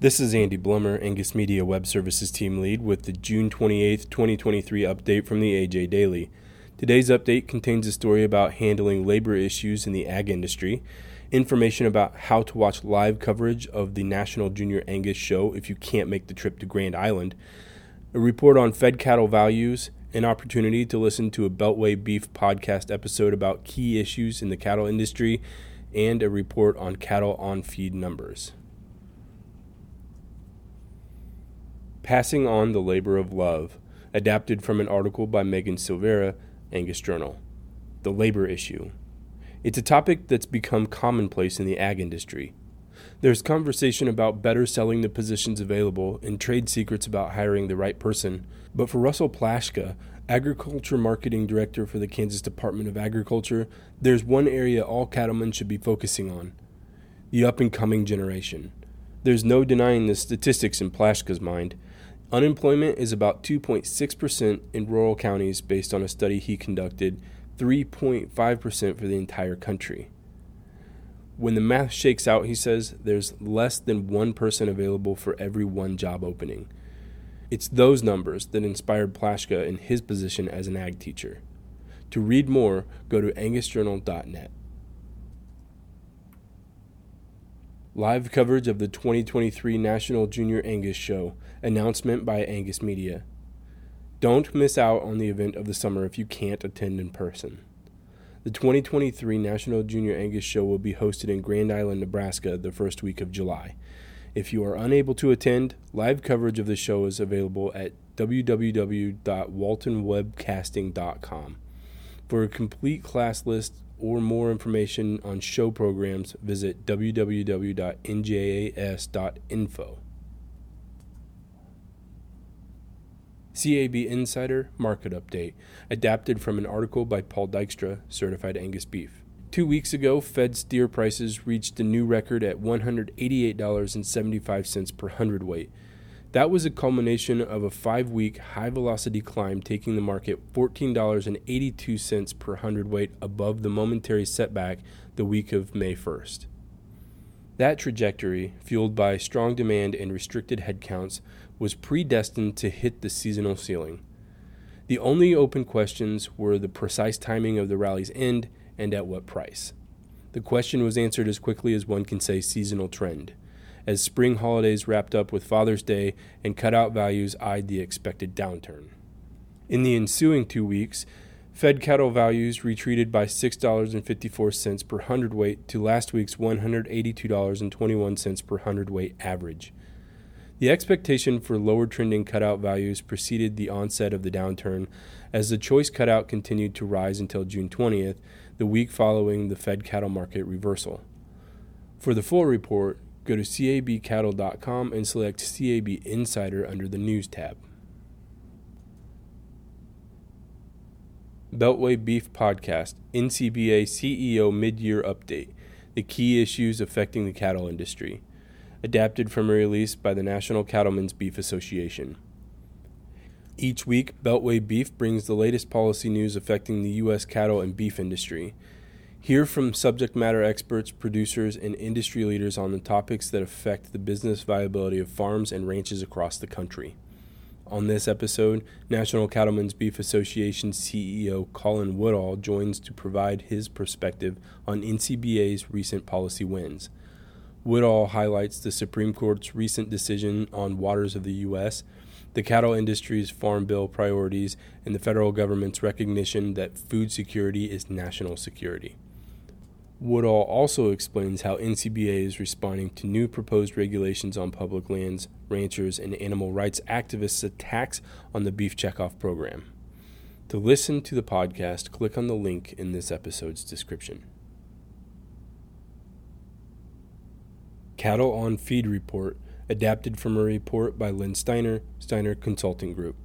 This is Andy Blummer, Angus Media Web Services Team Lead, with the June 28, 2023 update from the AJ Daily. Today's update contains a story about handling labor issues in the ag industry, information about how to watch live coverage of the National Junior Angus Show if you can't make the trip to Grand Island, a report on fed cattle values, an opportunity to listen to a Beltway Beef podcast episode about key issues in the cattle industry, and a report on cattle on feed numbers. Passing on the Labor of Love, adapted from an article by Megan Silveira, Angus Journal. The labor issue. It's a topic that's become commonplace in the ag industry. There's conversation about better selling the positions available and trade secrets about hiring the right person. But for Russell Plashka, Agriculture Marketing Director for the Kansas Department of Agriculture, there's one area all cattlemen should be focusing on the up and coming generation. There's no denying the statistics in Plashka's mind. Unemployment is about 2.6% in rural counties based on a study he conducted, 3.5% for the entire country. When the math shakes out, he says, there's less than one person available for every one job opening. It's those numbers that inspired Plashka in his position as an ag teacher. To read more, go to angusjournal.net. Live coverage of the 2023 National Junior Angus Show, announcement by Angus Media. Don't miss out on the event of the summer if you can't attend in person. The 2023 National Junior Angus Show will be hosted in Grand Island, Nebraska the first week of July. If you are unable to attend, live coverage of the show is available at www.waltonwebcasting.com. For a complete class list or more information on show programs, visit www.njas.info. CAB Insider Market Update, adapted from an article by Paul Dykstra, Certified Angus Beef. Two weeks ago, Fed steer prices reached a new record at $188.75 per hundredweight. That was a culmination of a five week high velocity climb, taking the market $14.82 per hundredweight above the momentary setback the week of May 1st. That trajectory, fueled by strong demand and restricted headcounts, was predestined to hit the seasonal ceiling. The only open questions were the precise timing of the rally's end and at what price. The question was answered as quickly as one can say seasonal trend as spring holidays wrapped up with Father's Day and cutout values eyed the expected downturn. In the ensuing two weeks, fed cattle values retreated by $6.54 per hundredweight to last week's $182.21 per hundredweight average. The expectation for lower trending cutout values preceded the onset of the downturn as the choice cutout continued to rise until June 20th, the week following the Fed cattle market reversal. For the full report, Go to cabcattle.com and select CAB Insider under the News tab. Beltway Beef Podcast, NCBA CEO Mid Year Update The Key Issues Affecting the Cattle Industry. Adapted from a release by the National Cattlemen's Beef Association. Each week, Beltway Beef brings the latest policy news affecting the U.S. cattle and beef industry. Hear from subject matter experts, producers, and industry leaders on the topics that affect the business viability of farms and ranches across the country. On this episode, National Cattlemen's Beef Association CEO Colin Woodall joins to provide his perspective on NCBA's recent policy wins. Woodall highlights the Supreme Court's recent decision on waters of the U.S., the cattle industry's farm bill priorities, and the federal government's recognition that food security is national security. Woodall also explains how NCBA is responding to new proposed regulations on public lands, ranchers, and animal rights activists' attacks on the Beef Checkoff program. To listen to the podcast, click on the link in this episode's description. Cattle on Feed Report, adapted from a report by Len Steiner, Steiner Consulting Group.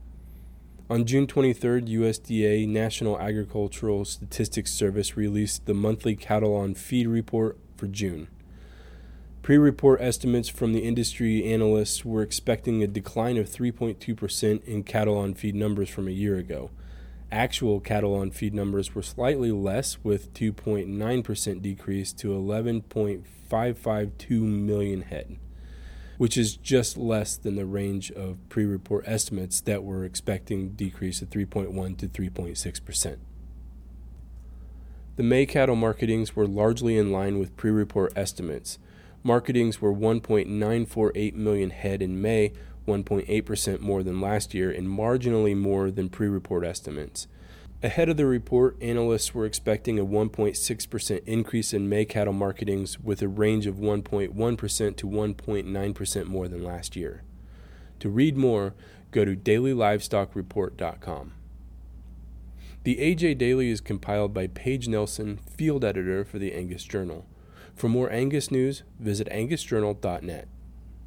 On June 23rd, USDA National Agricultural Statistics Service released the monthly cattle on feed report for June. Pre report estimates from the industry analysts were expecting a decline of 3.2% in cattle on feed numbers from a year ago. Actual cattle on feed numbers were slightly less, with 2.9% decrease to 11.552 million head. Which is just less than the range of pre report estimates that were expecting decrease of 3.1 to 3.6%. The May cattle marketings were largely in line with pre report estimates. Marketings were 1.948 million head in May, 1.8% more than last year, and marginally more than pre report estimates. Ahead of the report, analysts were expecting a 1.6% increase in May cattle marketings with a range of 1.1% to 1.9% more than last year. To read more, go to dailylivestock.report.com. The AJ Daily is compiled by Paige Nelson, field editor for the Angus Journal. For more Angus news, visit angusjournal.net.